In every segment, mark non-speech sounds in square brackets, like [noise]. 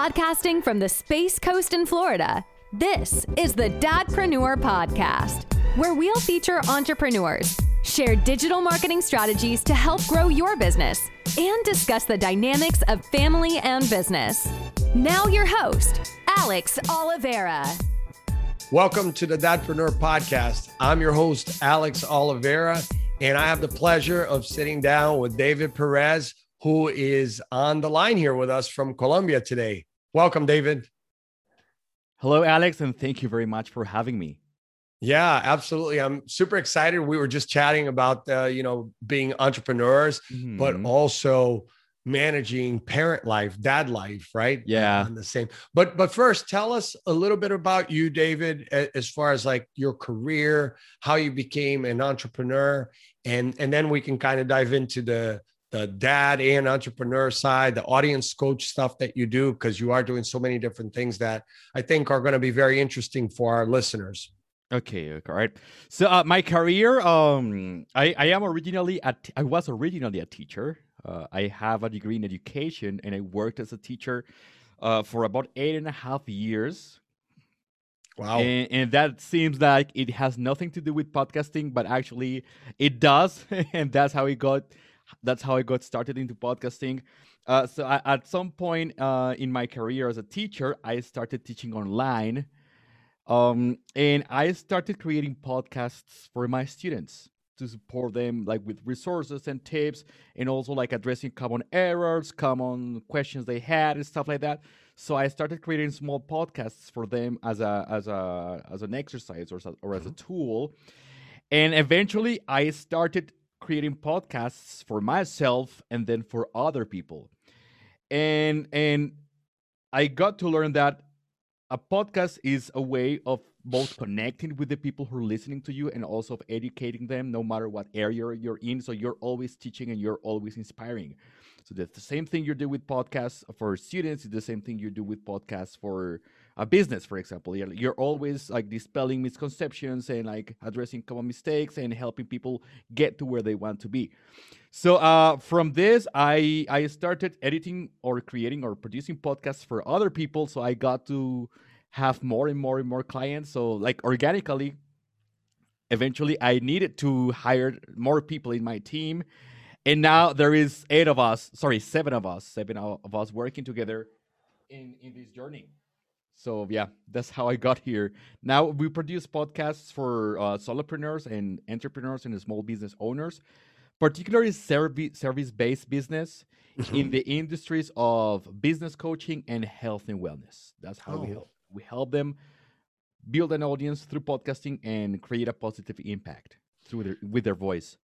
Podcasting from the Space Coast in Florida, this is the Dadpreneur Podcast, where we'll feature entrepreneurs, share digital marketing strategies to help grow your business, and discuss the dynamics of family and business. Now, your host, Alex Oliveira. Welcome to the Dadpreneur Podcast. I'm your host, Alex Oliveira, and I have the pleasure of sitting down with David Perez, who is on the line here with us from Colombia today. Welcome, David. Hello, Alex, and thank you very much for having me. Yeah, absolutely. I'm super excited. We were just chatting about uh, you know being entrepreneurs, mm-hmm. but also managing parent life, dad life, right? Yeah, on the same. But but first, tell us a little bit about you, David, as far as like your career, how you became an entrepreneur, and and then we can kind of dive into the the dad and entrepreneur side, the audience coach stuff that you do, because you are doing so many different things that I think are going to be very interesting for our listeners. Okay, all right. So uh, my career, um, I, I am originally at I was originally a teacher. Uh, I have a degree in education, and I worked as a teacher uh, for about eight and a half years. Wow. And, and, that seems like it has nothing to do with podcasting, but actually it does, [laughs] and that's how it got that's how I got started into podcasting. Uh, so I, at some point uh, in my career as a teacher, I started teaching online, um, and I started creating podcasts for my students to support them, like with resources and tips, and also like addressing common errors, common questions they had, and stuff like that. So I started creating small podcasts for them as a as a as an exercise or or as a mm-hmm. tool, and eventually I started creating podcasts for myself and then for other people. And and I got to learn that a podcast is a way of both connecting with the people who are listening to you and also of educating them no matter what area you're in. So you're always teaching and you're always inspiring. So that's the same thing you do with podcasts for students. It's the same thing you do with podcasts for a business, for example. You're, you're always like dispelling misconceptions and like addressing common mistakes and helping people get to where they want to be. So uh, from this, I I started editing or creating or producing podcasts for other people. So I got to have more and more and more clients. So like organically, eventually I needed to hire more people in my team. And now there is eight of us, sorry, seven of us, seven of us working together in, in this journey. So yeah, that's how I got here. Now we produce podcasts for uh, solopreneurs and entrepreneurs and small business owners, particularly service service based business mm-hmm. in the industries of business coaching and health and wellness. That's how oh. we help. We help them build an audience through podcasting and create a positive impact through their, with their voice.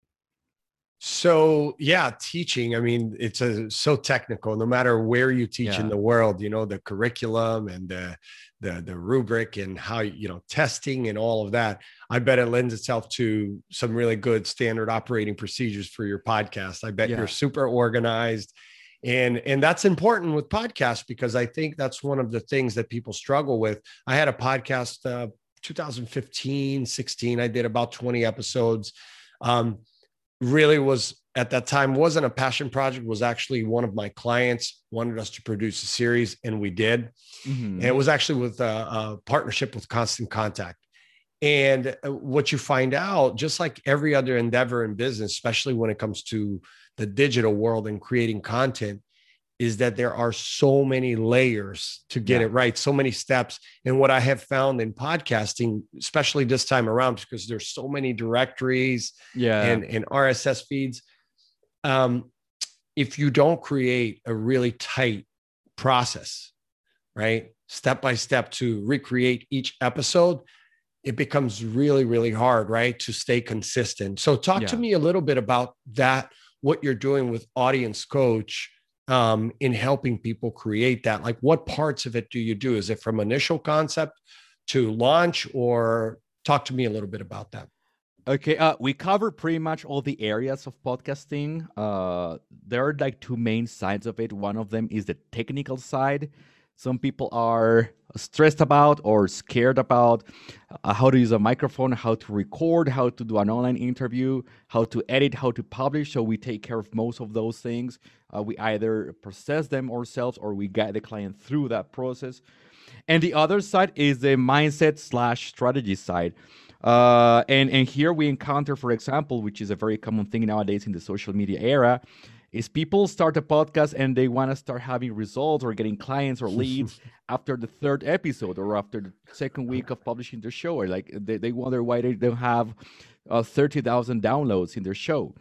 So yeah, teaching. I mean, it's a, so technical. No matter where you teach yeah. in the world, you know the curriculum and the, the the rubric and how you know testing and all of that. I bet it lends itself to some really good standard operating procedures for your podcast. I bet yeah. you're super organized, and and that's important with podcasts because I think that's one of the things that people struggle with. I had a podcast uh, 2015, 16. I did about 20 episodes. Um, really was at that time wasn't a passion project was actually one of my clients wanted us to produce a series and we did mm-hmm. and it was actually with a, a, partnership with constant contact and uh, what you find out just like every other endeavor in business especially when it comes to the digital world and creating content is that there are so many layers to get yeah. it right, so many steps. And what I have found in podcasting, especially this time around, because there's so many directories yeah. and, and RSS feeds. Um, if you don't create a really tight process, right, step by step to recreate each episode, it becomes really, really hard, right, to stay consistent. So, talk yeah. to me a little bit about that, what you're doing with Audience Coach um, in helping people create that? Like, what parts of it do you do? Is it from initial concept to launch, or talk to me a little bit about that? Okay, uh, we cover pretty much all the areas of podcasting. Uh, there are like two main sides of it. One of them is the technical side. Some people are stressed about or scared about uh, how to use a microphone, how to record, how to do an online interview, how to edit, how to publish. So we take care of most of those things. Uh, we either process them ourselves or we guide the client through that process. And the other side is the mindset slash strategy side. Uh, and and here we encounter, for example, which is a very common thing nowadays in the social media era, is people start a podcast and they want to start having results or getting clients or leads [laughs] after the third episode or after the second week of publishing their show or like they, they wonder why they don't have uh, 30,000 downloads in their show.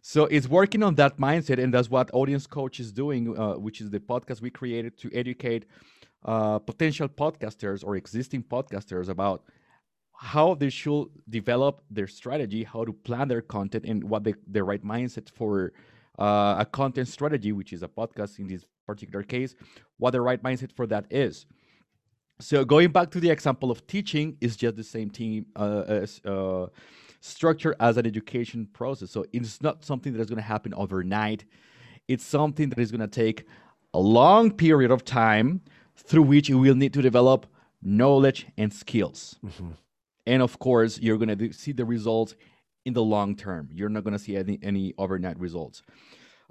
So it's working on that mindset, and that's what Audience Coach is doing, uh, which is the podcast we created to educate uh, potential podcasters or existing podcasters about how they should develop their strategy, how to plan their content, and what the, the right mindset for uh, a content strategy, which is a podcast in this particular case, what the right mindset for that is. So going back to the example of teaching is just the same team uh, as, uh, structure as an education process. So it's not something that is going to happen overnight. It's something that is going to take a long period of time through which you will need to develop knowledge and skills. Mm-hmm. And of course, you're going to see the results in the long term. You're not going to see any, any overnight results.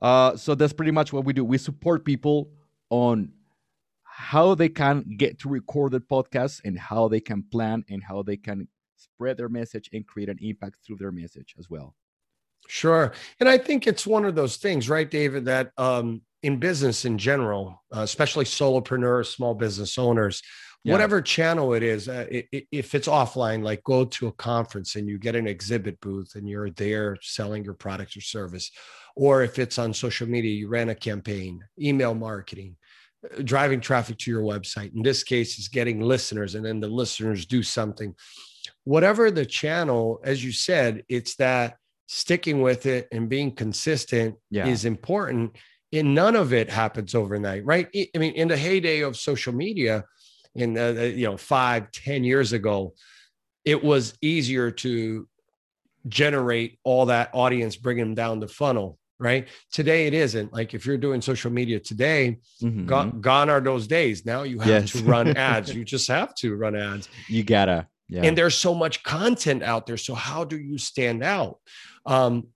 Uh, so that's pretty much what we do. We support people on how they can get to record recorded podcasts and how they can plan and how they can spread their message and create an impact through their message as well. Sure. And I think it's one of those things, right, David, that um, in business in general, uh, especially solopreneurs, small business owners, yeah. whatever channel it is, uh, it, if it's offline, like go to a conference and you get an exhibit booth and you're there selling your product or service, or if it's on social media, you ran a campaign, email marketing, uh, driving traffic to your website. In this case, is getting listeners, and then the listeners do something. Whatever the channel, as you said, it's that sticking with it and being consistent yeah. is important. And none of it happens overnight, right? I mean, in the heyday of social media, in uh, you know five ten years ago it was easier to generate all that audience bring them down the funnel right? Today it isn't. Like if you're doing social media today mm-hmm. gone, gone are those days. Now you have yes. to run [laughs] ads. You just have to run ads. You gotta yeah. and there's so much content out there. So how do you stand out? Um,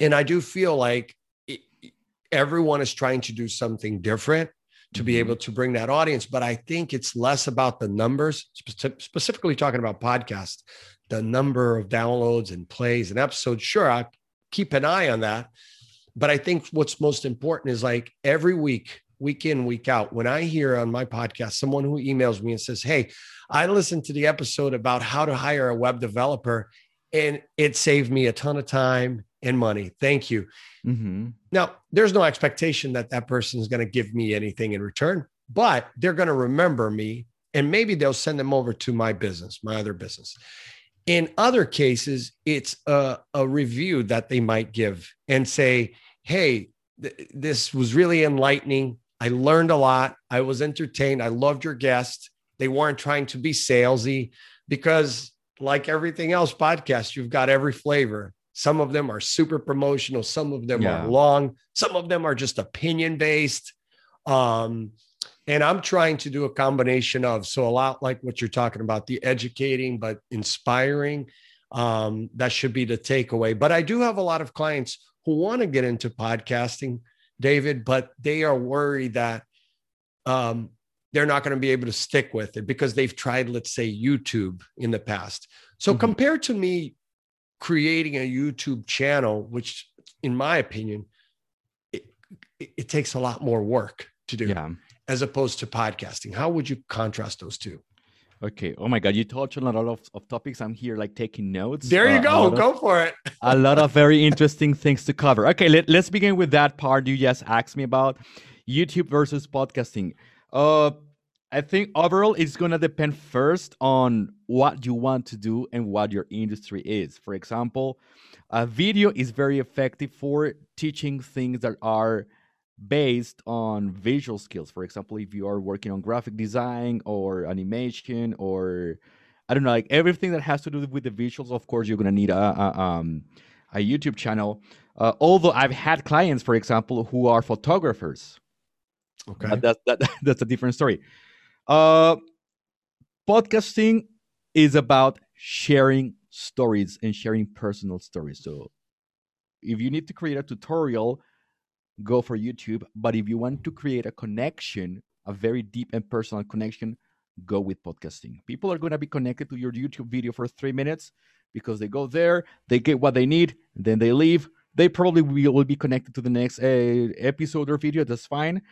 and i do feel like it, everyone is trying to do something different to be able mm-hmm. to bring that audience. But I think it's less about the numbers, specifically talking about podcasts, the number of downloads and plays and episodes. Sure, I keep an eye on that. But I think what's most important is like every week, week in, week out, when I hear on my podcast someone who emails me and says, Hey, I listened to the episode about how to hire a web developer and it saved me a ton of time and money. Thank you. Mm-hmm. Now, there's no expectation that that person is going to give me anything in return, but they're going to remember me and maybe they'll send them over to my business, my other business. In other cases, it's a, a review that they might give and say, Hey, th- this was really enlightening. I learned a lot. I was entertained. I loved your guest. They weren't trying to be salesy because, like everything else podcast, you've got every flavor some of them are super promotional. Some of them yeah. are long. Some of them are just opinion based. Um, and I'm trying to do a combination of so a lot like what you're talking about, the educating but inspiring. Um, that should be the takeaway. But I do have a lot of clients who want to get into podcasting, David, but they are worried that um, they're not going to be able to stick with it because they've tried, let's say, YouTube in the past. So mm-hmm. compared to me creating a YouTube channel, which, in my opinion, it, it, takes a lot more work to do yeah. as opposed to podcasting. How would you contrast those two? Okay. Oh my God, you touched on a lot of, of topics. I'm here like taking notes. There you uh, go. Go of, for it. [laughs] a lot of very interesting things to cover. Okay, let, let's begin with that part you just asked me about YouTube versus podcasting. Uh, I think overall it's to depend first on what you want to do and what your industry is. For example, a video is very effective for teaching things that are based on visual skills. For example, if you are working on graphic design or animation or I don't know, like everything that has to do with the visuals, of course, you're to need a, a, um, a YouTube channel. Uh, although I've had clients, for example, who are photographers Okay. But that, that, [laughs] that's a different story. Uh, podcasting is about sharing stories and sharing personal stories. So if you need to create a tutorial, go for YouTube. But if you want to create a connection, a very deep and personal connection, go with podcasting. People are going to be connected to your YouTube video for three minutes because they go there, they get what they need, then they leave. They probably will be connected to the next uh, episode or video. That's fine.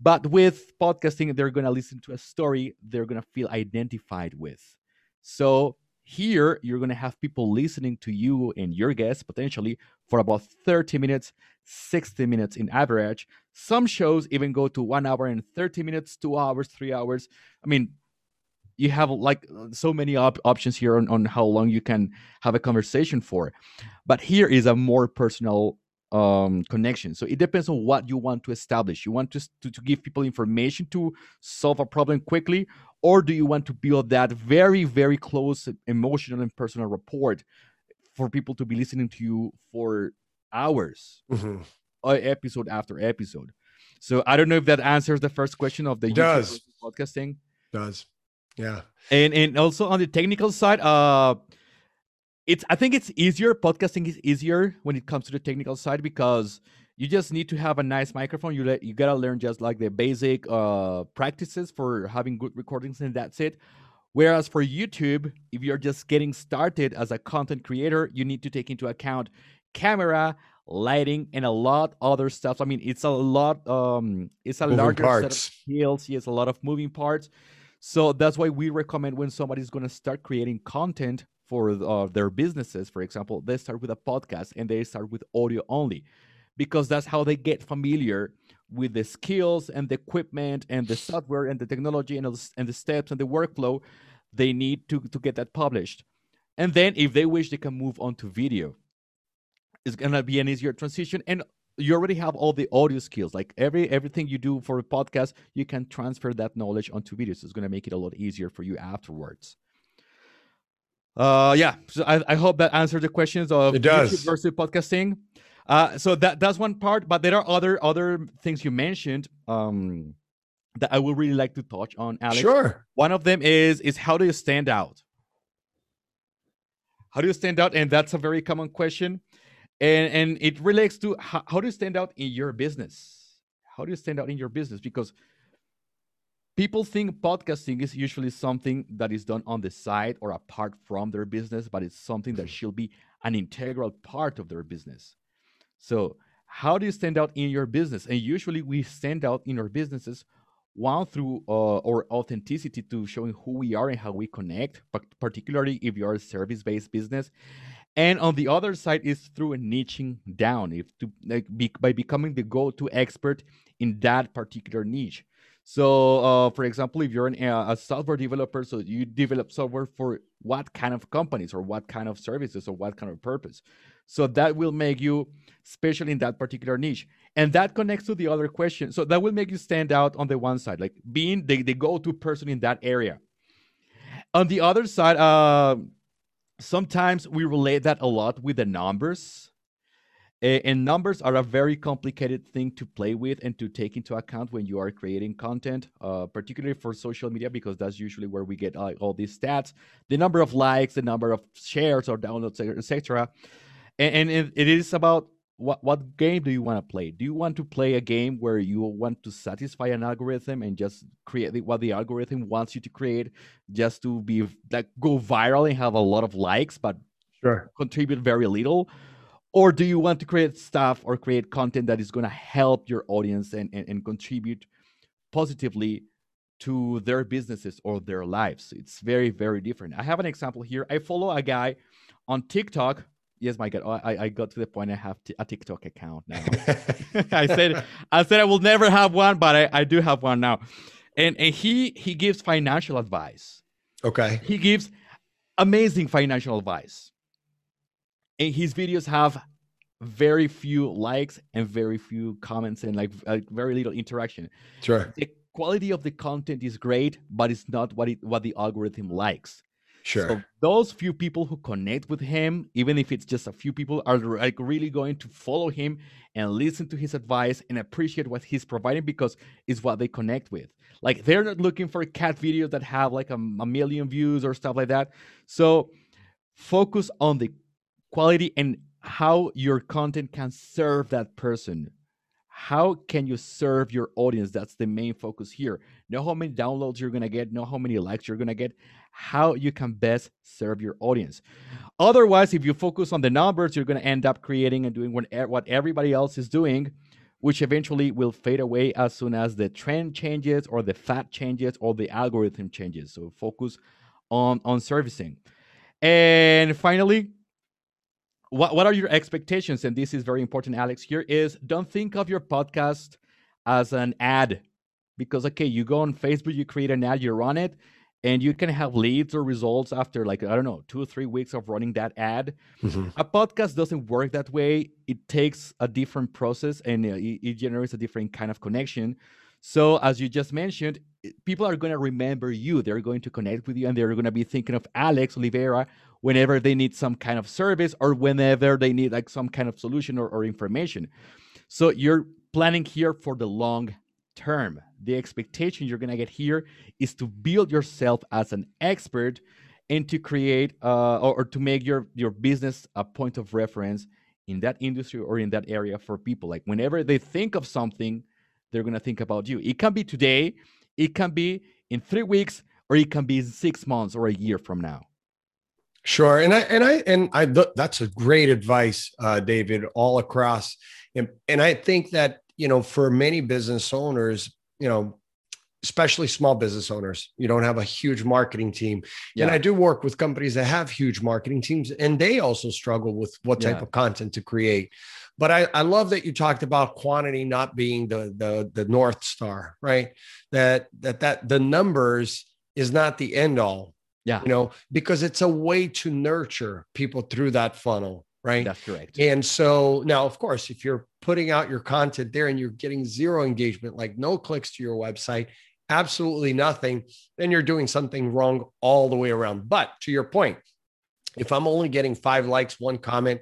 But with podcasting, they're going to listen to a story they're going to feel identified with. So here, you're going to have people listening to you and your guests potentially for about 30 minutes, 60 minutes in average. Some shows even go to one hour and 30 minutes, two hours, three hours. I mean, you have like so many op- options here on, on how long you can have a conversation for but here is a more personal um, connection. So it depends on what you want to establish. You want to, to, to give people information to solve a problem quickly or do you want to build that very very close emotional and personal rapport for people to be listening to you for hours mm-hmm. episode after episode? So i don't know if that answers the first question of the does. podcasting. Does. Yeah. And and also on the technical side, uh it's I think it's easier. Podcasting is easier when it comes to the technical side because you just need to have a nice microphone. You let, you gotta learn just like the basic uh practices for having good recordings, and that's it. Whereas for YouTube, if you're just getting started as a content creator, you need to take into account camera, lighting, and a lot other stuff. I mean, it's a lot. Um, it's a moving larger parts. set of skills. Yes, a lot of moving parts. So that's why we recommend when somebody's going to start creating content for uh, their businesses, for example, they start with a podcast and they start with audio only because that's how they get familiar with the skills and the equipment and the software and the technology and, and the steps and the workflow they need to, to get that published. And then if they wish, they can move on to video. It's gonna be an easier transition. And you already have all the audio skills like every everything you do for a podcast you can transfer that knowledge onto videos so it's going to make it a lot easier for you afterwards uh yeah so i, I hope that answered the questions of it does. YouTube versus podcasting. Uh so that that's one part but there are other other things you mentioned um that i would really like to touch on alex. Sure. One of them is is how do you stand out? How do you stand out? And that's a very common question. And and it relates to how, how do you stand out in your business? How do you stand out in your business? Because people think podcasting is usually something that is done on the side or apart from their business but it's something that should be an integral part of their business. So how do you stand out in your business? And usually we stand out in our businesses one through uh, our authenticity to showing who we are and how we connect particularly if you're a service-based business. And on the other side is through niching down if to like be, by becoming the go-to expert in that particular niche so uh, for example if you're an, uh, a software developer so you develop software for what kind of companies or what kind of services or what kind of purpose? So that will make you special in that particular niche. And that connects to the other question. So that will make you stand out on the one side like being the, the go-to person in that area. On the other side uh, sometimes we relate that a lot with the numbers. And numbers are a very complicated thing to play with and to take into account when you are creating content, uh, particularly for social media, because that's usually where we get uh, all these stats: the number of likes, the number of shares or downloads, etc. And, and it is about what what game do you want to play? Do you want to play a game where you want to satisfy an algorithm and just create the, what the algorithm wants you to create, just to be like go viral and have a lot of likes, but sure. contribute very little? Or do you want to create stuff or create content that is going to help your audience and, and, and contribute positively to their businesses or their lives? It's very, very different. I have an example here. I follow a guy on TikTok yes, my God, oh, I, I got to the point I have t- a TikTok account now. [laughs] I said I said I will never have one, but I, I do have one now. And and he he gives financial advice. Okay. He gives amazing financial advice. And his videos have very few likes and very few comments and like, like very little interaction. Sure. The quality of the content is great, but it's not what it what the algorithm likes. Sure. So those few people who connect with him, even if it's just a few people, are like really going to follow him and listen to his advice and appreciate what he's providing because it's what they connect with. Like they're not looking for cat videos that have like a, a million views or stuff like that. So focus on the quality and how your content can serve that person. How can you serve your audience? That's the main focus here. Know how many downloads you're going to get know how many likes you're going to get how you can best serve your audience. Otherwise if you focus on the numbers you're going to end up creating and doing what everybody else is doing which eventually will fade away as soon as the trend changes or the fat changes or the algorithm changes. So focus on on servicing. And finally what, what are your expectations? And this is very important, Alex. Here is don't think of your podcast as an ad because, okay, you go on Facebook, you create an ad, you run it, and you can have leads or results after, like, I don't know, two or three weeks of running that ad. Mm-hmm. A podcast doesn't work that way. It takes a different process and uh, it, it generates a different kind of connection. So, as you just mentioned, people are going to remember you. They're going to connect with you and they're going to be thinking of Alex Oliveira whenever they need some kind of service or whenever they need like some kind of solution or, or information. So you're planning here for the long term. The expectation you're going to get here is to build yourself as an expert and to create uh, or, or to make your, your business a point of reference in that industry or in that area for people. Like whenever they think of something, they're going to think about you. It can be today, it can be in three weeks, or it can be six months or a year from now. Sure, and I and I and I that's a great advice, uh, David, all across, and and I think that you know for many business owners, you know, especially small business owners, you don't have a huge marketing team, yeah. and I do work with companies that have huge marketing teams, and they also struggle with what type yeah. of content to create. But I, I love that you talked about quantity not being the the the north star, right? That that that the numbers is not the end all yeah. You know, because it's a way to nurture people through that funnel. Right. That's correct. And so now, of course, if you're putting out your content there and you're getting zero engagement, like no clicks to your website, absolutely nothing, then you're doing something wrong all the way around. But to your point, if I'm only getting five likes, one comment,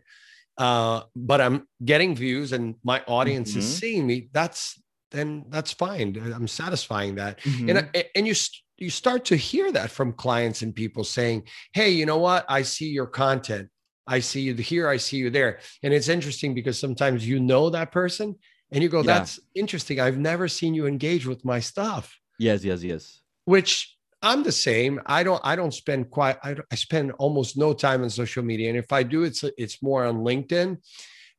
uh, but I'm getting views and my audience mm-hmm. is seeing me, that's then that's fine. I'm satisfying that. Mm-hmm. And and you you start to hear that from clients and people saying, Hey, you know what? I see your content. I see you here. I see you there. And it's interesting because sometimes you know that person and you go, That's interesting. I've never seen you engage with my stuff. Yes, yes, yes. Which I'm the same. I don't. I don't spend quite. I, I spend almost no time on social media, and if I do, it's it's more on LinkedIn.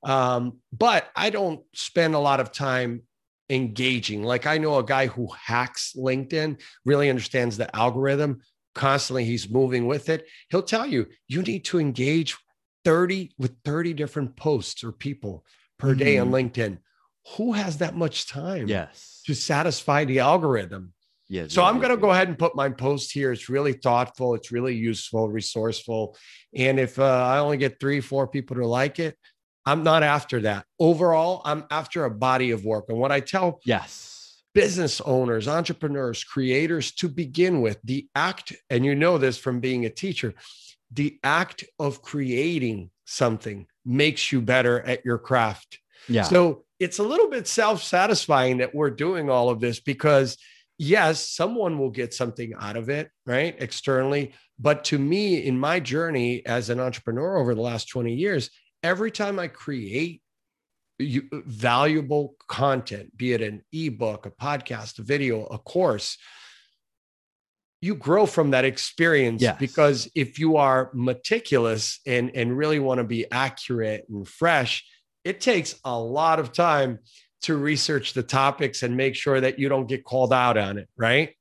Um, but I don't spend a lot of time engaging. Like I know a guy who hacks LinkedIn, really understands the algorithm, constantly he's moving with it. He'll tell you, you need to engage 30 with 30 different posts or people per mm-hmm. day on mm-hmm. LinkedIn. Who has that much time? Yes. To satisfy the algorithm. Yes. So I'm going to go ahead and put my post here. It's really thoughtful. It's really useful, resourceful. And if uh, I only get three, four people to like it, I'm not after that. Overall, I'm after a body of work. And what I tell yes, business owners, entrepreneurs, creators to begin with, the act, and you know this from being a teacher, the act of creating something makes you better at your craft. Yeah. So it's a little bit self-satisfying that we're doing all of this because yes, someone will get something out of it, right? Externally. But to me, in my journey as an entrepreneur over the last 20 years, every time I create you, valuable content, be it an ebook, a podcast, a video, a course, you grow from that experience yes. because if you are meticulous and, and really want to be accurate and fresh, it takes a lot of time to research the topics and make sure that you don't get called out on it, right?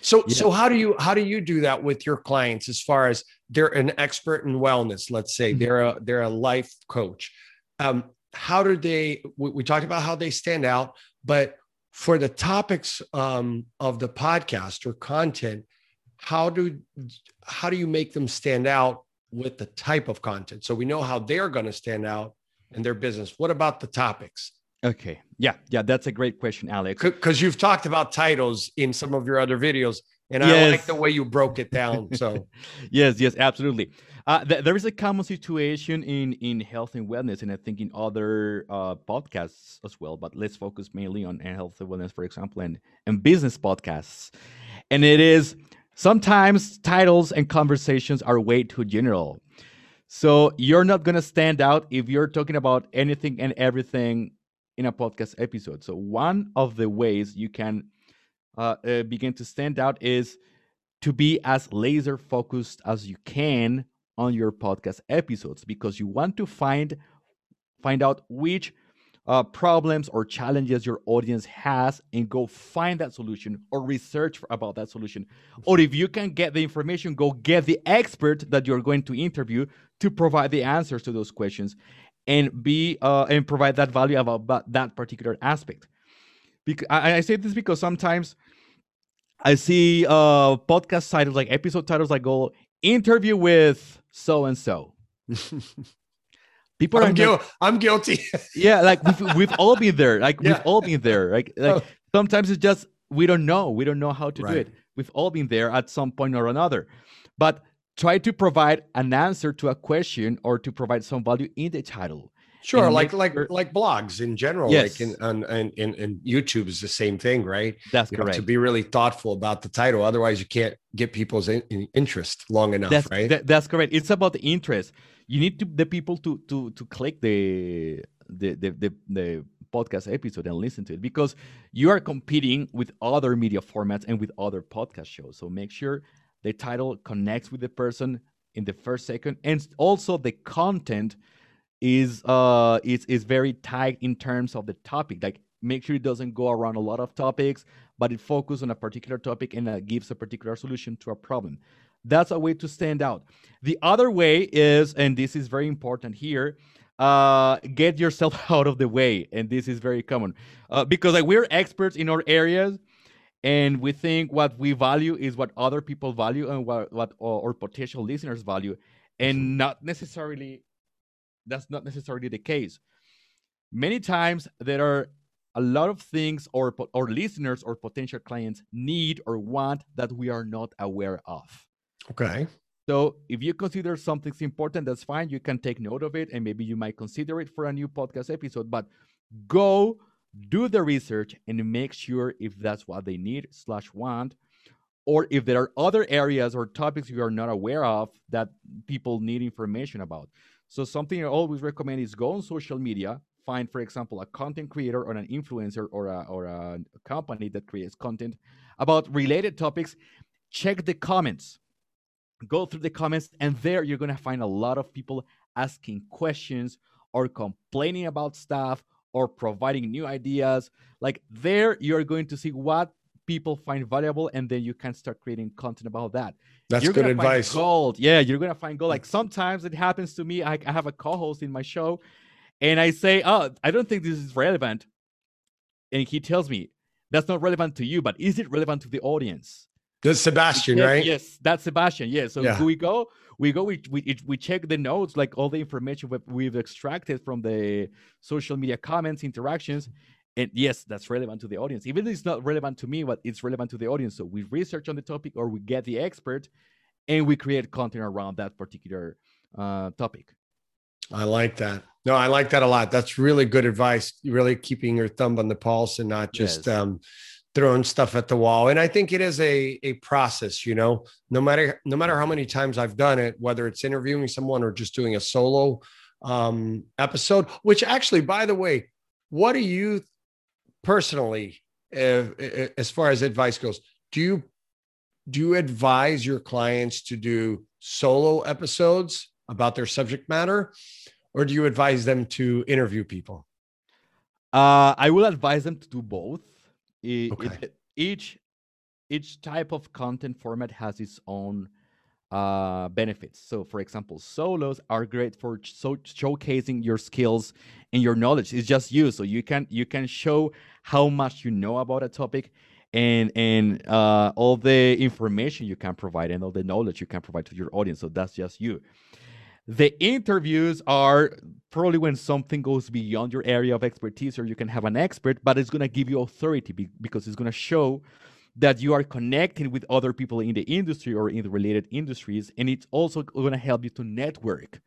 So yeah. so how do you how do you do that with your clients as far as they're an expert in wellness, let's say mm-hmm. they're a they're a life coach. Um, how do they we, we, talked about how they stand out, but for the topics um, of the podcast or content, how do how do you make them stand out with the type of content? So we know how they're going to stand out in their business. What about the topics? Okay. Yeah. Yeah. That's a great question, Alex. Because you've talked about titles in some of your other videos. And yes. I like the way you broke it down. So, [laughs] yes, yes, absolutely. Uh, th- there is a common situation in in health and wellness, and I think in other uh, podcasts as well. But let's focus mainly on health and wellness, for example, and and business podcasts. And it is sometimes titles and conversations are way too general. So you're not gonna stand out if you're talking about anything and everything in a podcast episode. So one of the ways you can uh, uh, begin to stand out is to be as laser focused as you can on your podcast episodes because you want to find find out which uh, problems or challenges your audience has and go find that solution or research about that solution or if you can get the information go get the expert that you're going to interview to provide the answers to those questions and be uh, and provide that value about that particular aspect because I, I say this because sometimes i see uh podcast titles like episode titles like go interview with so and so. People I'm, are I'm guilty. [laughs] yeah, like we've, we've all been there. Like yeah. we've all been there. Like like oh. sometimes it's just we don't know. We don't know how to right. do it. We've all been there at some point or another. But try to provide an answer to a question or to provide some value in the title. Sure, like like sure. like blogs in general, yes. like in, on, in, in, in YouTube is the same thing, right? That's you correct. to be really thoughtful about the title, otherwise you can't get people's in, interest long enough, that's, right? That, that's correct. It's about the interest. You need to the people to to to click the the the the, the podcast episode and listen to it because you are competing with other media formats and with other podcast shows. So make sure the title connects with the person in the first second and also the content is uh is is very tight in terms of the topic. Like make sure it doesn't go around a lot of topics but it focuses on a particular topic and uh, gives a particular solution to a problem. That's a way to stand out. The other way is and this is very important here uh get yourself [laughs] out of the way and this is very common uh, because like we're experts in our areas and we think what we value is what other people value and what what our potential listeners value and mm-hmm. not necessarily that's not necessarily the case. Many times there are a lot of things or or listeners or potential clients need or want that we are not aware of. Okay. So if you consider something's important, that's fine. You can take note of it and maybe you might consider it for a new podcast episode. But go do the research and make sure if that's what they need slash want, or if there are other areas or topics you are not aware of that people need information about. So something I always recommend is go on social media, find, for example, a content creator or an influencer or a, or a company that creates content about related topics. Check the comments. Go through the comments, and there you're going to find a lot of people asking questions or complaining about stuff or providing new ideas. Like there, you're going to see what people find valuable, and then you can start creating content about that. That's you're good advice. gold. Yeah, you're gonna find gold. Like sometimes it happens to me. I, I have a co-host in my show, and I say, "Oh, I don't think this is relevant," and he tells me, "That's not relevant to you, but is it relevant to the audience?" That's Sebastian, yes, right? Yes, that's Sebastian. Yes. So yeah. we go, we go, we, we we check the notes, like all the information we've extracted from the social media comments, interactions, and yes that's relevant to the audience even if it's not relevant to me but it's relevant to the audience so we research on the topic or we get the expert and we create content around that particular uh, topic i like that no i like that a lot that's really good advice really keeping your thumb on the pulse and not just yes. um, throwing stuff at the wall and i think it is a a process you know no matter no matter how many times i've done it whether it's interviewing someone or just doing a solo um episode which actually by the way what do you personally, uh, as far as advice goes, do you do you advise your clients to do solo episodes about their subject matter, or do you advise them to interview people? Uh, I will advise them to do both. It, okay. It, each each type of content format has its own uh, benefits. So, for example, solos are great for so showcasing your skills and your knowledge. It's just you, so you can you can show how much you know about a topic and and uh, all the information you can provide and all the knowledge you can provide to your audience. So that's just you. The interviews are probably when something goes beyond your area of expertise, or you can have an expert, but it's going to give you authority because it's going to show that you are connecting with other people in the industry or in the related industries and it's also going to help you to network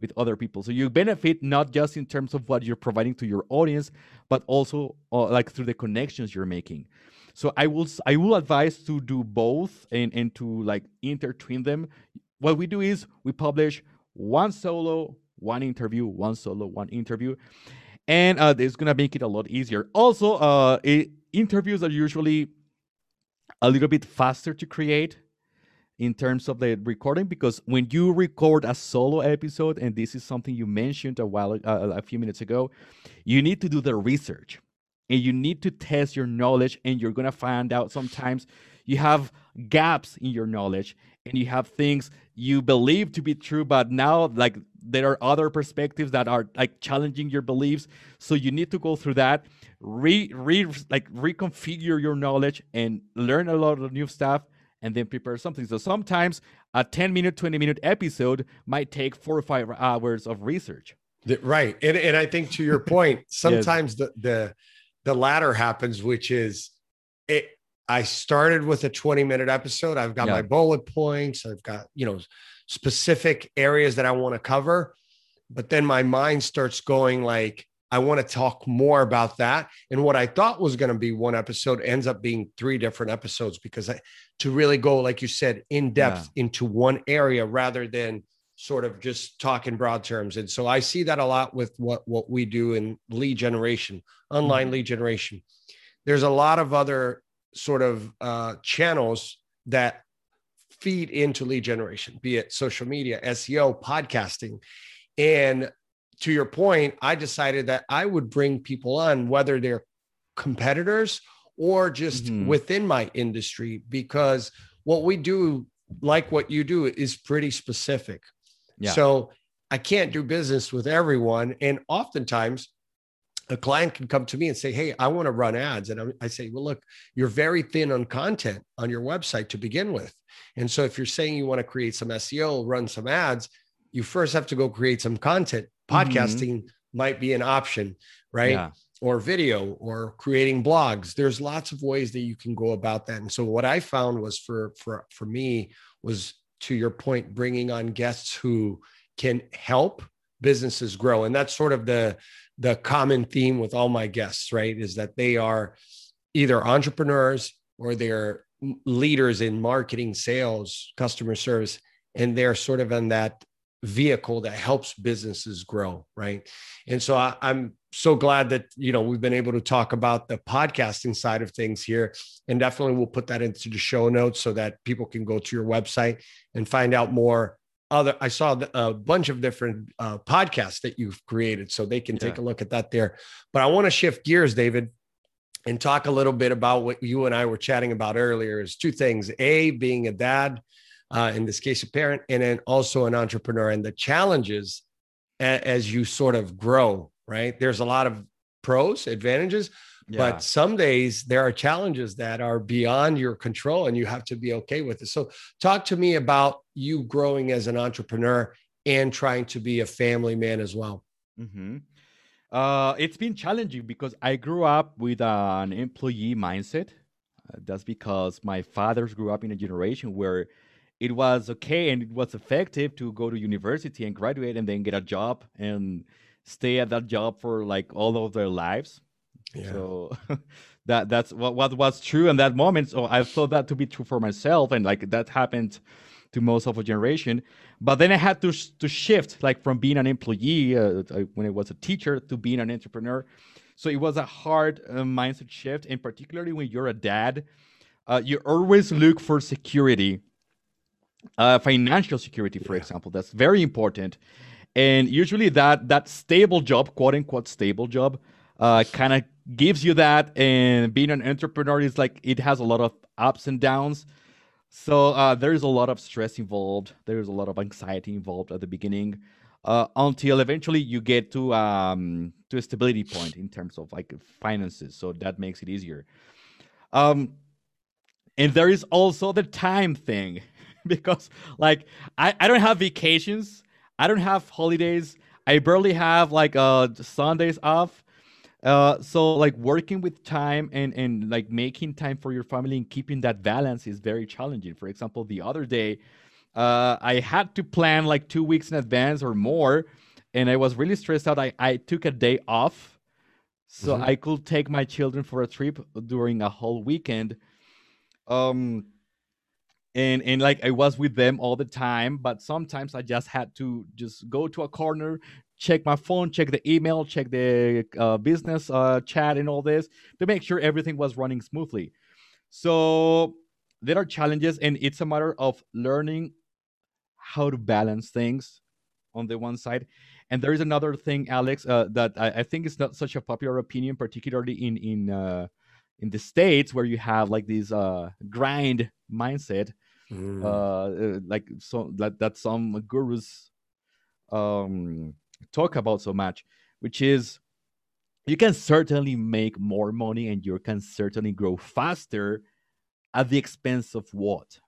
with other people. So you benefit not just in terms of what you're providing to your audience but also uh, like through the connections you're making. So i will i will advise to do both and and to like intertwine them. What we do is we publish one solo one interview one solo one interview. And uh, it's gonna make it a lot easier. Also uh, it, interviews are usually a little bit faster to create in terms of the recording because when you record a solo episode and this is something you mentioned a while uh, a few minutes ago you need to do the research. And you need to test your knowledge and you're going to find out sometimes you have gaps in your knowledge and you have things you believe to be true but now like there are other perspectives that are like challenging your beliefs. So you need to go through that re, re like reconfigure your knowledge and learn a lot of new stuff and then prepare something. So sometimes a 10 minute 20 minute episode might take four or five hours of research. Right. And, and i think to your point [laughs] sometimes yes. the the the latter happens which is it I started with a 20 minute episode. I've got yeah. my bullet points. I've got, you know, specific areas that I want to cover. But then my mind starts going like, I want to talk more about that. And what I thought was going to be one episode ends up being three different episodes because I, to really go, like you said, in depth yeah. into one area rather than sort of just talk in broad terms. And so I see that a lot with what, what we do in lead generation, online mm-hmm. lead generation. There's a lot of other sort of uh, channels that feed into lead generation, be it social media, SEO, podcasting. And to your point, I decided that I would bring people on, whether they're competitors or just mm-hmm. within my industry, because what we do, like what you do, is pretty specific. Yeah. So I can't do business with everyone. And oftentimes, a client can come to me and say, Hey, I want to run ads. And I say, Well, look, you're very thin on content on your website to begin with. And so if you're saying you want to create some SEO, run some ads, you first have to go create some content. Mm-hmm. Podcasting mm-hmm. might be an option, right? Yeah. Or video or creating blogs. There's lots of ways that you can go about that. And so what I found was for for for me was to your point, bringing on guests who can help businesses grow. And that's sort of the the common theme with all my guests, right? Is that they are either entrepreneurs or they're leaders in marketing, sales, customer service, and they're sort of in that vehicle that helps businesses grow, right? And so I, am so glad that you know we've been able to talk about the podcasting side of things here, and definitely we'll put that into the show notes so that people can go to your website and find out more other i saw a bunch of different uh, podcasts that you've created so they can take a look at that there. But i want to shift gears david and talk a little bit about what you and i were chatting about earlier is two things a being a dad uh, in this case a parent and then also an entrepreneur and the challenges as you sort of grow right? There's a lot of pros advantages yeah. But some days there are challenges that are beyond your control and you have to be okay with it. So, talk to me about you growing as an entrepreneur and trying to be a family man as well. Mm-hmm. Uh, it's been challenging because I grew up with an employee mindset. Uh, that's because my fathers grew up in a generation where it was okay and it was effective to go to university and graduate and then get a job and stay at that job for like all of their lives. Yeah. So [laughs] that that's what, what was true in that moment. So I thought that to be true for myself, and like that happened to most of a generation. But then I had to to shift, like from being an employee uh, when I was a teacher to being an entrepreneur. So it was a hard uh, mindset shift, and particularly when you're a dad, uh, you always look for security, uh, financial security, for yeah. example. That's very important, and usually that that stable job, quote unquote stable job, uh, kind of gives you that. And being an entrepreneur is like it has a lot of ups and downs. So uh, there is a lot of stress involved. There is a lot of anxiety involved at the beginning, uh, until eventually you get to um, to a stability point in terms of like finances. So that makes it easier. Um, and there is also the time thing, [laughs] because like I, I don't have vacations, I don't have holidays, I barely have like uh Sundays off Uh, so like working with time and and like making time for your family and keeping that balance is very challenging. For example, the other day, uh, I had to plan like two weeks in advance or more, and I was really stressed out. I I took a day off, so mm-hmm. I could take my children for a trip during a whole weekend. Um, and and like I was with them all the time, but sometimes I just had to just go to a corner, check my phone, check the email, check the uh, business uh, chat, and all this to make sure everything was running smoothly. So there are challenges, and it's a matter of learning how to balance things on the one side. And there is another thing, Alex, uh, that I, I, think is not such a popular opinion, particularly in in uh, in the states where you have like this uh, grind mindset, mm. Uh, like so that that some gurus um talk about so much, which is you can certainly make more money and you can certainly grow faster at the expense of what?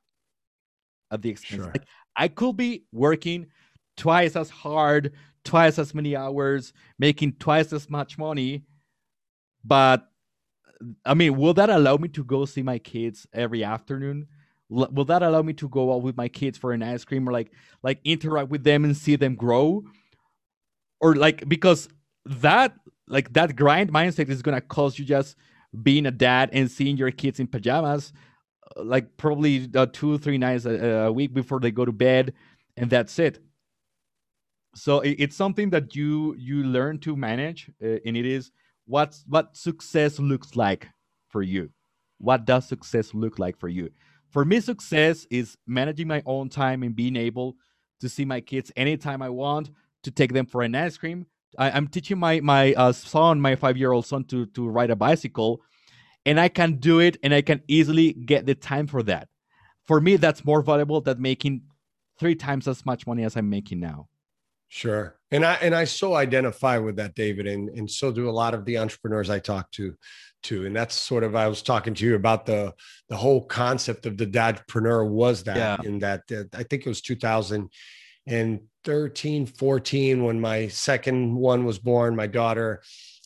At the expense. Sure. Like, I could be working twice as hard, twice as many hours, making twice as much money, but I mean, will that allow me to go see my kids every afternoon? will that allow me to go out with my kids for an ice cream or like like interact with them and see them grow or like because that like that grind mindset is gonna cause you just being a dad and seeing your kids in pajamas uh, like probably uh, two three nights a, a, week before they go to bed and that's it. So it, it's something that you you learn to manage uh, and it is what's what success looks like for you. What does success look like for you? For me success is managing my own time and being able to see my kids anytime i want to take them for an ice cream. I, am teaching my my uh, son, my five year old son, to to ride a bicycle, and I can do it, and I can easily get the time for that. For me, that's more valuable than making three times as much money as I'm making now. Sure, and I and I so identify with that, David, and and so do a lot of the entrepreneurs I talk to, too. And that's sort of I was talking to you about the the whole concept of the dadpreneur was that yeah. in that uh, I think it was 2000 and 13, 14, when my second one was born, my daughter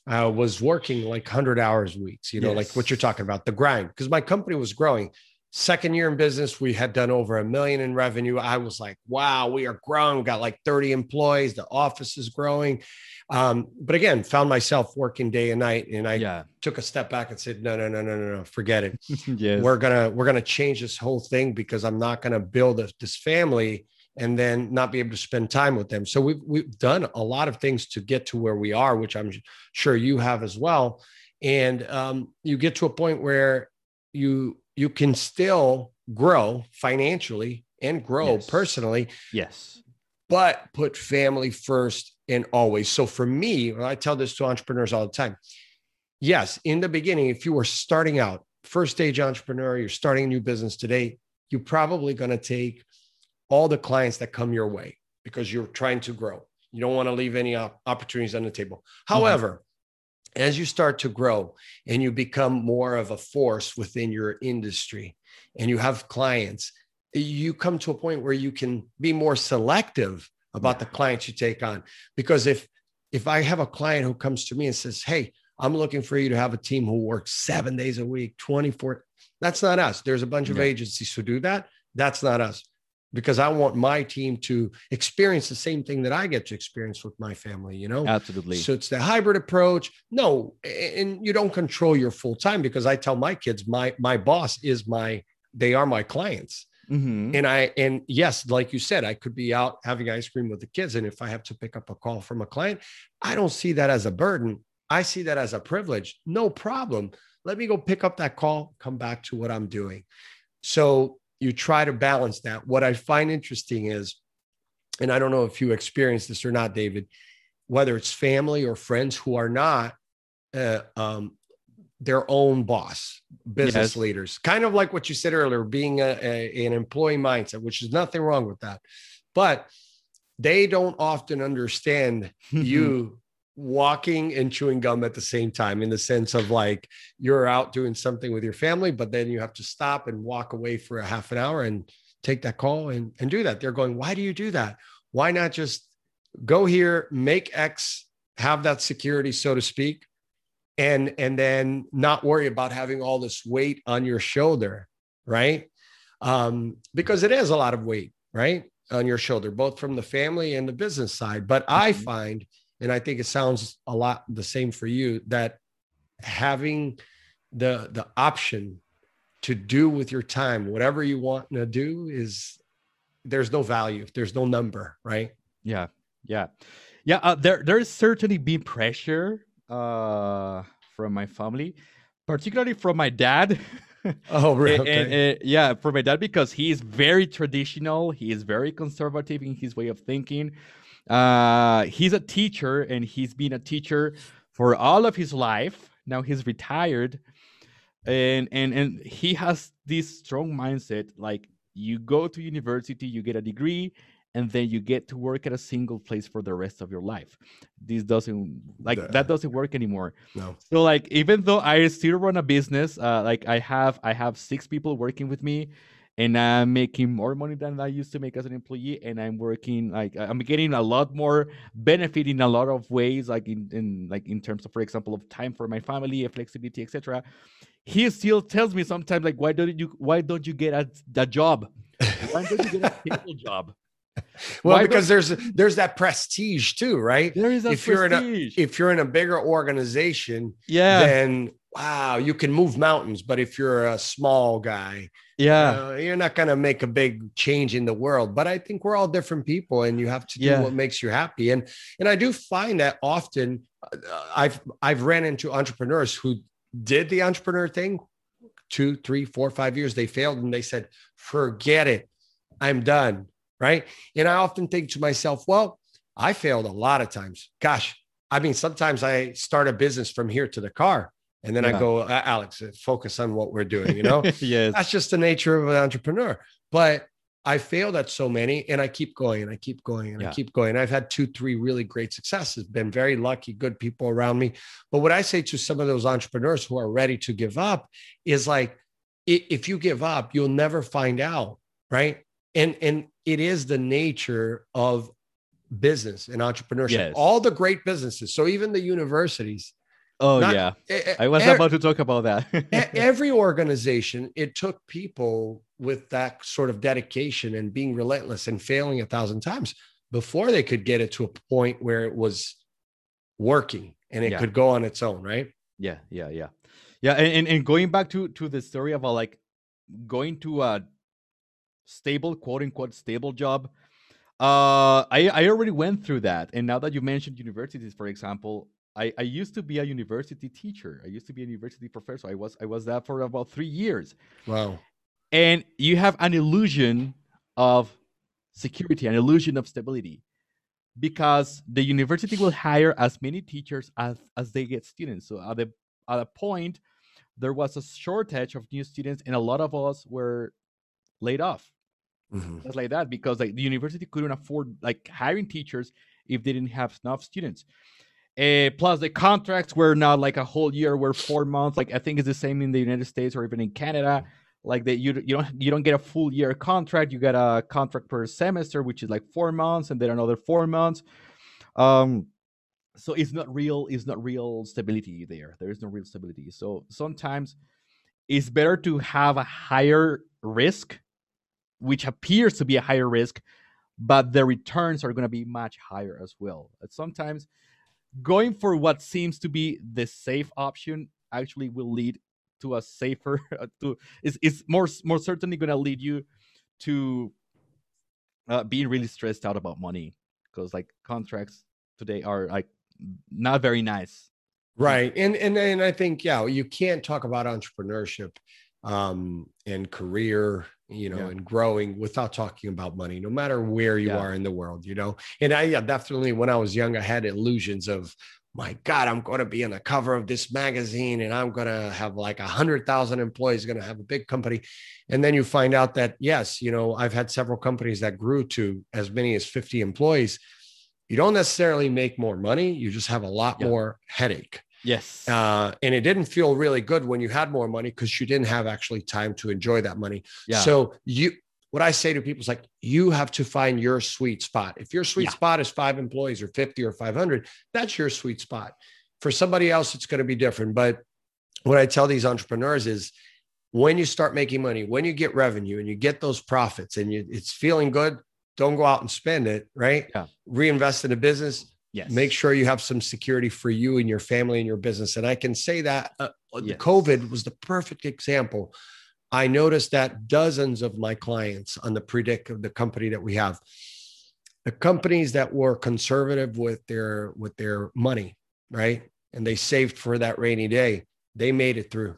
uh, was working like 100 hours weeks, you know, yes. like what you're talking about, the grind, because my company was growing. Second year in business, we had done over a million in revenue. I was like, wow, we are growing. We got like 30 employees. The office is growing. Um, but again, found myself working day and night. And I yeah. took a step back and said, no, no, no, no, no, no, forget it. [laughs] yes. We're gonna, we're gonna change this whole thing because I'm not gonna build a, this family and then not be able to spend time with them. So we've we've done a lot of things to get to where we are, which I'm sure you have as well. And um, you get to a point where you you can still grow financially and grow yes. personally. Yes. But put family first and always. So for me, I tell this to entrepreneurs all the time. Yes, in the beginning, if you were starting out, first stage entrepreneur, you're starting a new business today, you're probably going to take all the clients that come your way because you're trying to grow. You don't want to leave any opportunities on the table. Mm-hmm. However, mm-hmm. as you start to grow and you become more of a force within your industry and you have clients, you come to a point where you can be more selective about yeah. the clients you take on. Because if if I have a client who comes to me and says, Hey, I'm looking for you to have a team who works seven days a week, 24. That's not us. There's a bunch of agencies who do that. That's not us because I want my team to experience the same thing that I get to experience with my family, you know? Absolutely. So it's the hybrid approach. No, and you don't control your full time because I tell my kids my my boss is my they are my clients. Mm-hmm. And I and yes, like you said, I could be out having ice cream with the kids and if I have to pick up a call from a client, I don't see that as a burden. I see that as a privilege. No problem. Let me go pick up that call, come back to what I'm doing. So you try to balance that. What I find interesting is, and I don't know if you experience this or not, David, whether it's family or friends who are not uh, um, their own boss, business yes. leaders, kind of like what you said earlier, being a, a, an employee mindset, which is nothing wrong with that. But they don't often understand [laughs] you walking and chewing gum at the same time in the sense of like you're out doing something with your family but then you have to stop and walk away for a half an hour and take that call and, and do that. They're going why do you do that? Why not just go here make x have that security so to speak and and then not worry about having all this weight on your shoulder right? Um, because it is a lot of weight right on your shoulder both from the family and the business side. But i mm-hmm. find and i think it sounds a lot the same for you that having the the option to do with your time whatever you want to do is there's no value there's no number right? Yeah yeah. Yeah uh, there there's certainly been pressure uh from my family particularly from my dad. [laughs] Oh really? [laughs] Okay. and, and, yeah from my dad because he is very traditional he is very conservative in his way of thinking uh he's a teacher and he's been a teacher for all of his life. Now he's retired. And and and he has this strong mindset like you go to university you get a degree and then you get to work at a single place for the rest of your life. This doesn't like that doesn't work anymore. No. So like even though i still run a business uh, like i have i have six people working with me and I'm making more money than I used to make as an employee, and I'm working like I'm getting a lot more benefit in a lot of ways, like in, in like in terms of, for example, of time for my family, a flexibility, etc. He still tells me sometimes like, why don't you why don't you get a, a job? Why don't you get a [laughs] stable job? well Why because there's there's that prestige too right there is if prestige. you're in a if you're in a bigger organization yeah then wow you can move mountains but if you're a small guy yeah. uh, you're not going to make a big change in the world. But i think we're all different people and you have to do yeah. what makes you happy. And and i do find that often uh, i've i've ran into entrepreneurs who did the entrepreneur thing two three four five years. They failed and they said forget it. I'm done. Right? And i often think to myself well i failed a lot of times. Gosh i mean sometimes i start a business from here to the car and then yeah. I go, Alex, uh, focus on what we're doing. You know, [laughs] yes, that's just the nature of an entrepreneur. But I failed at so many, and I keep going and I keep going and yeah. I keep going. I've had two, three really great successes, been very lucky, good people around me. But what I say to some of those entrepreneurs who are ready to give up is like, if you give up, you'll never find out, right? And and it is the nature of business and entrepreneurship. Yes. All the great businesses, so even the universities, Oh Not, yeah, I was about to talk about that. every organization, it took people with that sort of dedication and being relentless and failing a thousand times before they could get it to a point where it was working and it yeah. could go on its own, right? Yeah, yeah, yeah, yeah. And, and and going back to to the story about like going to a stable, quote unquote, stable job. Uh, I I already went through that, and now that you mentioned universities, for example, I, I used to be a university teacher. I used to be a university professor. I was I was that for about three years. Wow. And you have an illusion of security, an illusion of stability. Because the university will hire as many teachers as, as they get students. So at the at a point, there was a shortage of new students, and a lot of us were laid off. Mm-hmm. Just like that, because like the university couldn't afford like hiring teachers if they didn't have enough students. Uh, plus, the contracts were not like a whole year; were four months. Like I think it's the same in the United States or even in Canada. Like that, you you don't you don't get a full year contract. You get a contract per semester, which is like four months, and then another four months. Um, so it's not real. It's not real stability there. There is no real stability. So sometimes it's better to have a higher risk, which appears to be a higher risk, but the returns are going to be much higher as well. But sometimes going for what seems to be the safe option actually will lead to a safer [laughs] to is is more more certainly going to lead you to uh, being really stressed out about money. Because like contracts today are like not very nice. Right and and and i think yeah you can't talk about entrepreneurship um and career you know, yeah. and growing without talking about money, no matter where you yeah. are in the world, you know. And I yeah, definitely, when I was young, I had illusions of, my God, I'm going to be on the cover of this magazine and I'm going to have like a hundred thousand employees, going to have a big company. And then you find out that, yes, you know, I've had several companies that grew to as many as 50 employees. You don't necessarily make more money, you just have a lot yeah. more headache. Yes. Uh, and it didn't feel really good when you had more money because you didn't have actually time to enjoy that money. Yeah. So you what I say to people is like you have to find your sweet spot. If your sweet yeah. spot is five employees or 50 or 500, that's your sweet spot. For somebody else, it's going to be different. But what I tell these entrepreneurs is when you start making money, when you get revenue and you get those profits and you, it's feeling good, don't go out and spend it, right? Yeah. Reinvest in a business. Yes. Make sure you have some security for you and your family and your business. And I can say that uh, Yes. COVID was the perfect example. I noticed that dozens of my clients on the predict of the company that we have, the companies that were conservative with their with their money, right? And they saved for that rainy day, they made it through.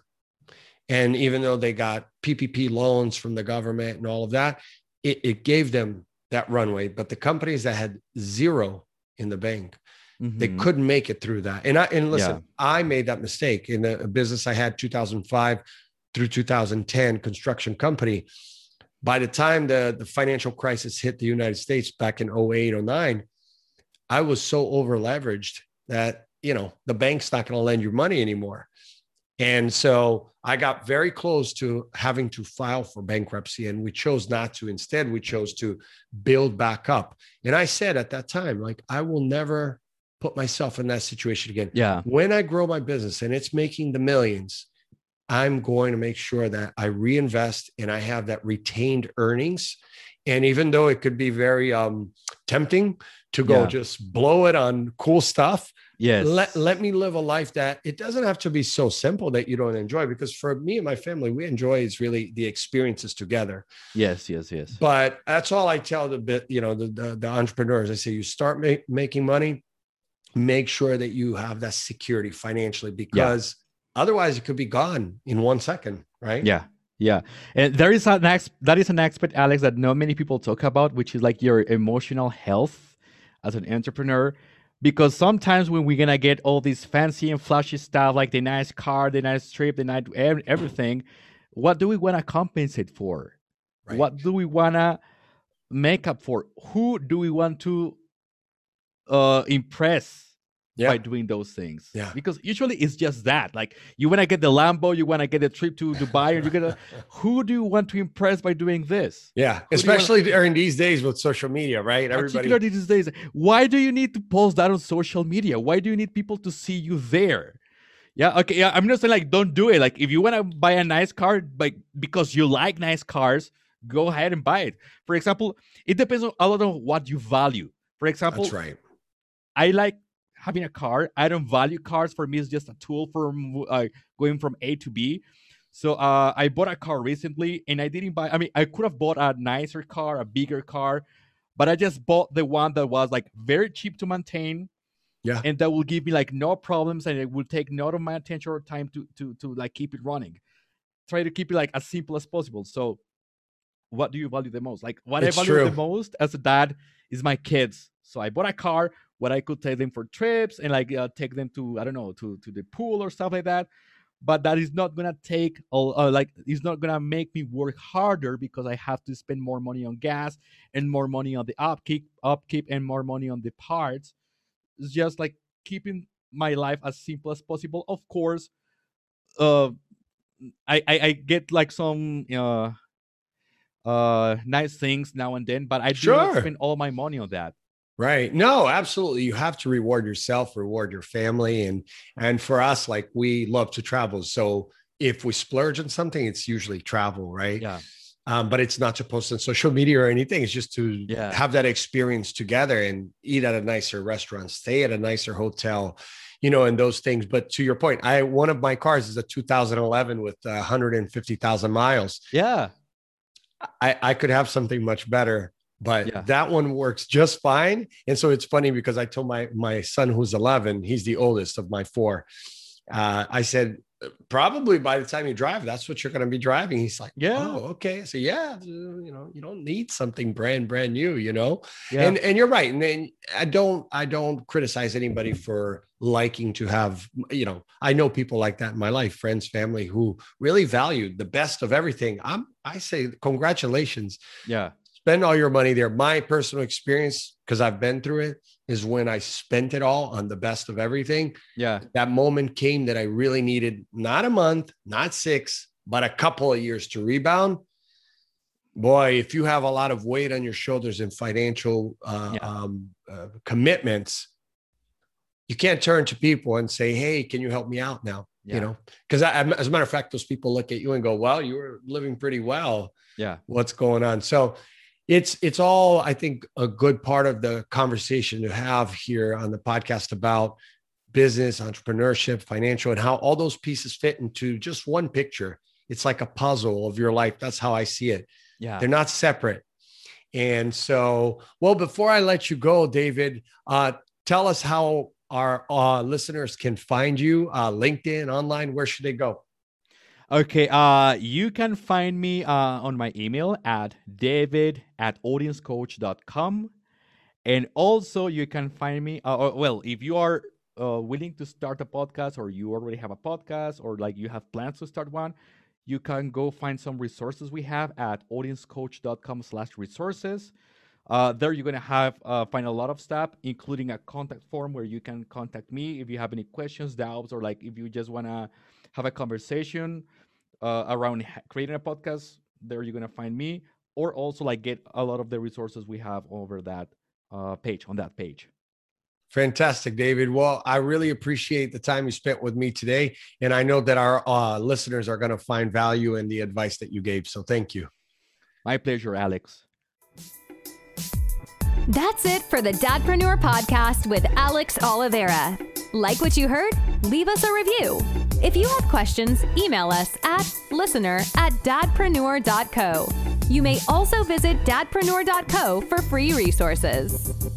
And even though they got PPP loans from the government and all of that, it, it gave them that runway. But the companies that had zero in the bank, they Mhm. couldn't make it through that. And I and listen, Yeah. I made that mistake in a, a business I had 2005 through 2010 construction company. By the time the, the financial crisis hit the United States back in 08, 09, I was so over leveraged that, you know, the bank's not going to lend you money anymore. And so I got very close to having to file for bankruptcy, and we chose not to. Instead, we chose to build back up. And I said at that time, like, I will never put myself in that situation again. Yeah. When I grow my business and it's making the millions, I'm going to make sure that I reinvest and I have that retained earnings. And even though it could be very um, tempting to go Yeah. just blow it on cool stuff, Yes. let, let me live a life that it doesn't have to be so simple that you don't enjoy. Because for me and my family, we enjoy is really the experiences together. yes. Yes. Yes. But that's all I tell the bit, you know, the, the, the entrepreneurs. I say you start ma- making money, make sure that you have that security financially because otherwise it could be gone in one second, right? Yeah. Yeah. And there is an ex- that is an aspect, Alex, that not many people talk about, which is like your emotional health as an entrepreneur. Because sometimes when we're gonna get all these fancy and flashy stuff, like the nice car, the nice trip, the nice everything, what do we wanna compensate for? Right. What do we wanna make up for? Who do we want to uh impress Yeah. by doing those things. Yeah. Because usually it's just that. Like you want to get the Lambo, you want to get a trip to Dubai, and you're gonna. [laughs] who do you want to impress by doing this? Yeah. you wanna- Especially during these days with social media, right? Everybody. Particularly these days. Why do you need to post that on social media? Why do you need people to see you there? Yeah. Okay. Yeah. I'm not saying like don't do it. Like if you want to buy a nice car, like because you like nice cars, go ahead and buy it. For example, it depends on a lot on what you value. For example, That's right. I like having a car. I don't value cars. For me, it's just a tool for uh, going from A to B. So uh, I bought a car recently, and I didn't buy. I mean, I could have bought a nicer car, a bigger car, but I just bought the one that was like very cheap to maintain. Yeah. and that will give me like no problems, and it will take none of my attention or time to to to like keep it running. Try to keep it like as simple as possible. So, what do you value the most? Like what It's I value the most as a dad is my kids. So I bought a car what I could take them for trips and like uh, take them to I don't know to to the pool or stuff like that. But that is not gonna take all uh, like it's not gonna make me work harder because I have to spend more money on gas and more money on the upkeep upkeep and more money on the parts. It's just like keeping my life as simple as possible. Of course, uh, I I, I get like some uh uh nice things now and then, but I do not spend all my money on that. Right. No, absolutely. You have to reward yourself, reward your family. And and for us, like we love to travel. So if we splurge on something, it's usually travel, right? Yeah. Um, but it's not to post on social media or anything. It's just to Yeah. have that experience together and eat at a nicer restaurant, stay at a nicer hotel, you know, and those things. But to your point, I one of my cars is a 2011 with uh, 150,000 miles. Yeah. I, I could have something much better, but Yeah. that one works just fine. And so it's funny because I told my my son who's 11, he's the oldest of my four. Uh, I said, probably by the time you drive, that's what you're going to be driving. He's like, Yeah. oh, okay. So yeah, you know, you don't need something brand brand new, you know. Yeah. And and you're right. And then I don't I don't criticize anybody for liking to have, you know, I know people like that in my life, friends, family who really valued the best of everything. I'm I say congratulations. yeah. Spend all your money there. My personal experience, because I've been through it, is when I spent it all on the best of everything. Yeah. That moment came that I really needed not a month, not six, but a couple of years to rebound. Boy, if you have a lot of weight on your shoulders and financial uh, Yeah. um, uh, commitments, you can't turn to people and say, "Hey, can you help me out now?" Yeah. You know, because as a matter of fact, those people look at you and go, "Well, you were living pretty well. Yeah, what's going on?" So it's it's all I think a good part of the conversation to have here on the podcast about business, entrepreneurship, financial, and how all those pieces fit into just one picture. It's like a puzzle of your life. That's how I see it. Yeah. They're not separate. And so, well, before I let you go, David, uh, tell us how our uh, listeners can find you, uh, LinkedIn, online. Where should they go? Okay, uh, you can find me uh, on my email at david at audiencecoach.com. And also, you can find me, uh, well, if you are uh, willing to start a podcast or you already have a podcast or like you have plans to start one you can go find some resources we have at audiencecoach.com slash resources uh, there you're going to have uh, find a lot of stuff including a contact form where you can contact me if you have any questions doubts or like if you just want to have a conversation uh, around creating a podcast there you're going to find me or also like get a lot of the resources we have over that uh, page on that page Fantastic, David. Well, I really appreciate the time you spent with me today. And I know that our uh, listeners are going to find value in the advice that you gave. So thank you. My pleasure, Alex. That's it for the Dadpreneur podcast with Alex Oliveira. Like what you heard? Leave us a review. If you have questions, email us at listener at dadpreneur.co. You may also visit dadpreneur.co for free resources.